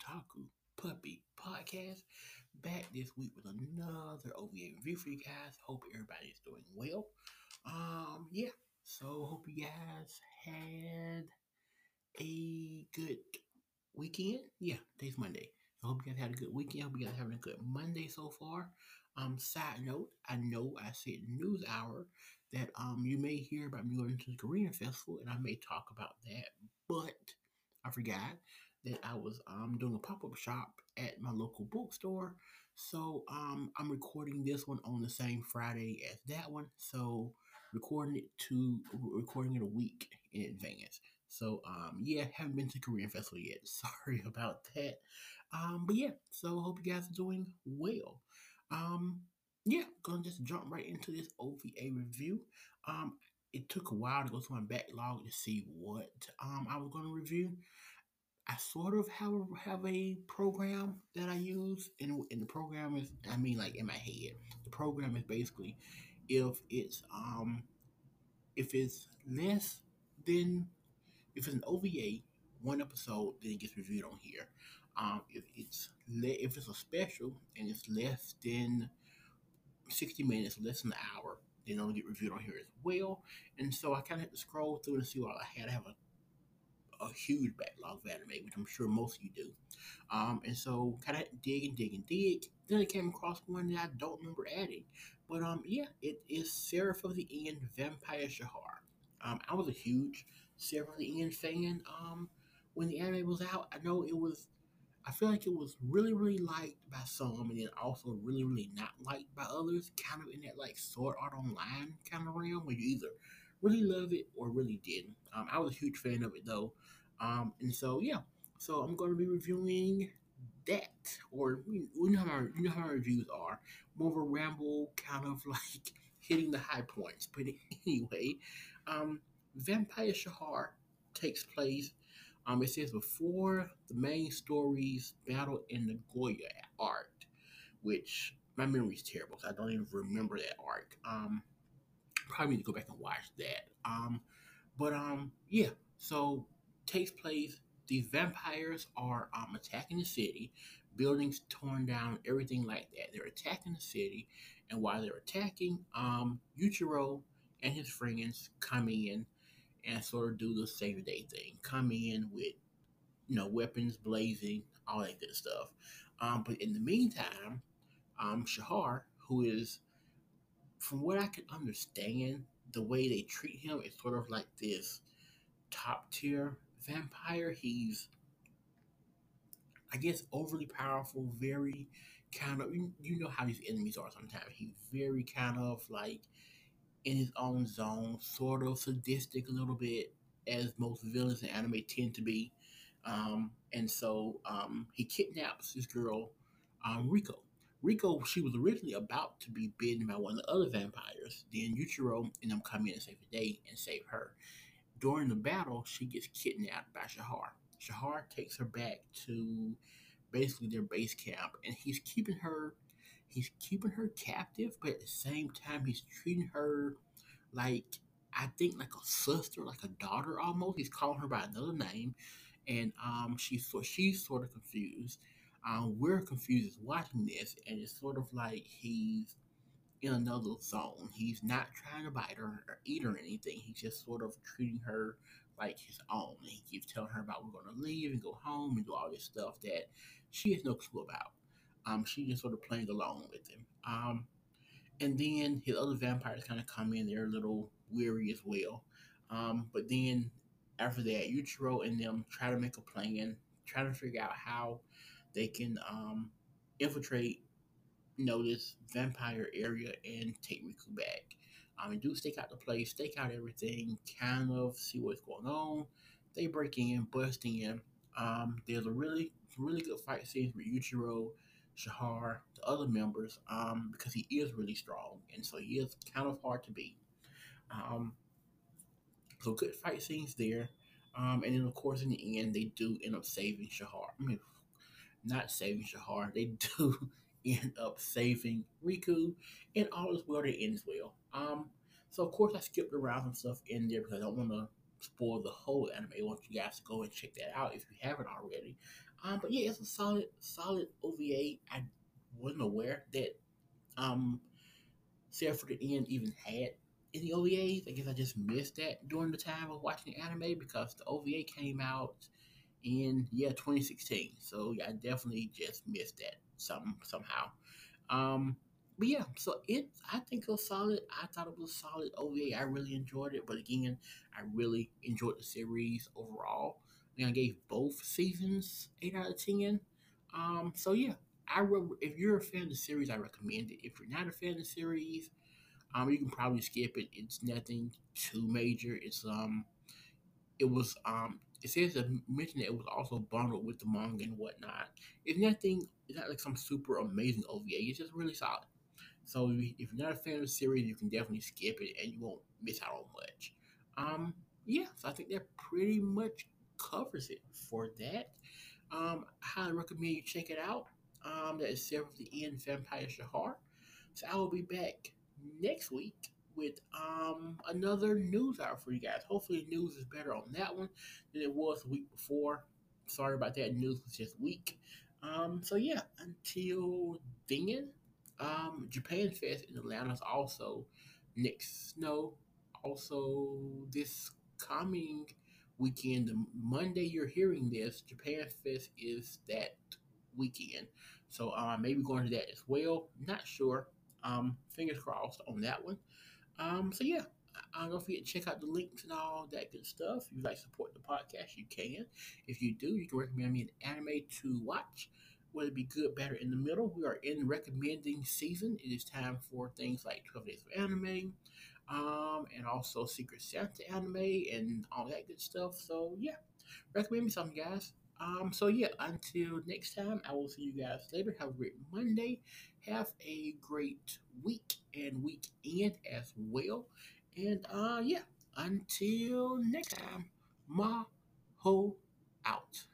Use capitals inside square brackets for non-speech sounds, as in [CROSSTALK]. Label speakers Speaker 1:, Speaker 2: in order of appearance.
Speaker 1: Otaku Puppy Podcast. Back this week with another OVA review for you guys. Hope everybody's doing well. Um, yeah. So hope you guys had a good weekend. Yeah, today's Monday. I hope you guys had a good weekend. I hope you guys having a good Monday so far. Um, side note, I know I said news hour that um you may hear about me going to the Korean festival, and I may talk about that, but I forgot that I was um, doing a pop up shop at my local bookstore. So um, I'm recording this one on the same Friday as that one. So recording it to recording it a week in advance. So um, yeah, haven't been to Korean Festival yet. [LAUGHS] Sorry about that. Um, but yeah, so hope you guys are doing well. Um, yeah, gonna just jump right into this OVA review. Um, it took a while to go through my backlog to see what um I was gonna review. I sort of have a, have a program that I use, and, and the program is, I mean, like in my head, the program is basically if it's um if it's less than if it's an OVA one episode, then it gets reviewed on here. Um, if it's le- if it's a special and it's less than sixty minutes, less than an hour, then it'll get reviewed on here as well. And so I kind of had to scroll through and see what I had. I have a a huge backlog of anime, which I'm sure most of you do. Um, and so kind of dig and dig and dig. Then I came across one that I don't remember adding. But um, yeah, it is Seraph of the End Vampire Shahar. Um, I was a huge Seraph of the End fan um, when the anime was out. I know it was, I feel like it was really, really liked by some and then also really, really not liked by others. Kind of in that like Sword Art Online kind of realm where you either really love it or really didn't. Um, I was a huge fan of it though. Um, and so yeah, so I'm going to be reviewing that, or you know how my, you know how my reviews are, more of a ramble, kind of like [LAUGHS] hitting the high points. But [LAUGHS] anyway, um, Vampire Shahar takes place. Um, it says before the main story's battle in the Goya arc, which my memory is terrible, so I don't even remember that arc. Um, probably need to go back and watch that. Um, but um, yeah. So takes place. These vampires are um, attacking the city, buildings torn down, everything like that. They're attacking the city, and while they're attacking, um, Yuichiro and his friends come in and sort of do the save day thing. Come in with you know weapons blazing, all that good stuff. Um, but in the meantime, um, Shahar, who is from what I can understand, the way they treat him is sort of like this top tier vampire. He's, I guess, overly powerful, very kind of, you know how these enemies are sometimes. He's very kind of like in his own zone, sort of sadistic a little bit, as most villains in anime tend to be. Um, and so um, he kidnaps this girl, um, Rico. Riko, she was originally about to be bitten by one of the other vampires. Then Yuichiro and them come in and save the day and save her. During the battle, she gets kidnapped by Shahar. Shahar takes her back to basically their base camp, and he's keeping her. He's keeping her captive, but at the same time, he's treating her like I think like a sister, like a daughter almost. He's calling her by another name, and um, she's so she's sort of confused. Um, we're confused watching this, and it's sort of like he's in another zone. He's not trying to bite her or eat her or anything. He's just sort of treating her like his own. And he keeps telling her about we're going to leave and go home and do all this stuff that she has no clue about. Um, she just sort of playing along with him. Um, and then his other vampires kind of come in. They're a little weary as well. Um, but then after that, Yuichiro and them try to make a plan, try to figure out how they can um, infiltrate this vampire area and take Riku back. Um, do stake out the place, stake out everything, kind of see what's going on. They break in, bust in. Um, there's a really, really good fight scene with Yuichiro, Shahar, the other members, um, because he is really strong, and so he is kind of hard to beat. Um, so good fight scenes there. Um, and then of course in the end they do end up saving Shahar. I mean, not saving Shahar. They [LAUGHS] do end up saving Riku, and all is well that ends well. Um, so of course I skipped around some stuff in there because I don't want to spoil the whole anime. I want you guys to go and check that out if you haven't already. Um, but yeah, it's a solid, solid OVA. I wasn't aware that um, Seraph of the End even had any OVAs. I guess I just missed that during the time of watching the anime because the OVA came out in yeah 2016. So yeah, I definitely just missed that some somehow. Um, but yeah, so it I think it was solid. I thought it was solid OVA. I really enjoyed it. But again, I really enjoyed the series overall. I, I gave both seasons eight out of ten. Um, so yeah, I re- if you're a fan of the series, I recommend it. If you're not a fan of the series, um, you can probably skip it. It's nothing too major. It's um, it was um, it says to mention that it was also bundled with the manga and whatnot. It's nothing. It's not like some super amazing OVA. It's just really solid. So if you're not a fan of the series, you can definitely skip it and you won't miss out on much. Um, yeah, so I think that pretty much covers it for that. Um, I highly recommend you check it out. Um, that is Seraph of the End Vampire Shahar. So I will be back next week with um another news out for you guys. Hopefully, news is better on that one than it was the week before. Sorry about that. News was just weak. Um, so yeah, until then, um, Japan Fest in Atlanta is also next. snow. also this coming weekend, the Monday you're hearing this, Japan Fest is that weekend. So uh, maybe going to that as well. Not sure. Um, fingers crossed on that one. Um, so yeah, uh, don't forget to check out the links and all that good stuff. If you like support the podcast, you can. If you do, you can recommend me an anime to watch. Whether it be good, better, in the middle. We are in recommending season. It is time for things like 12 Days of Anime, um, and also Secret Santa anime and all that good stuff. So yeah, recommend me something, guys. Um, so yeah, until next time, I will see you guys later. Have a great Monday. Have a great week and weekend as well. And uh yeah, until next time, ma ho out.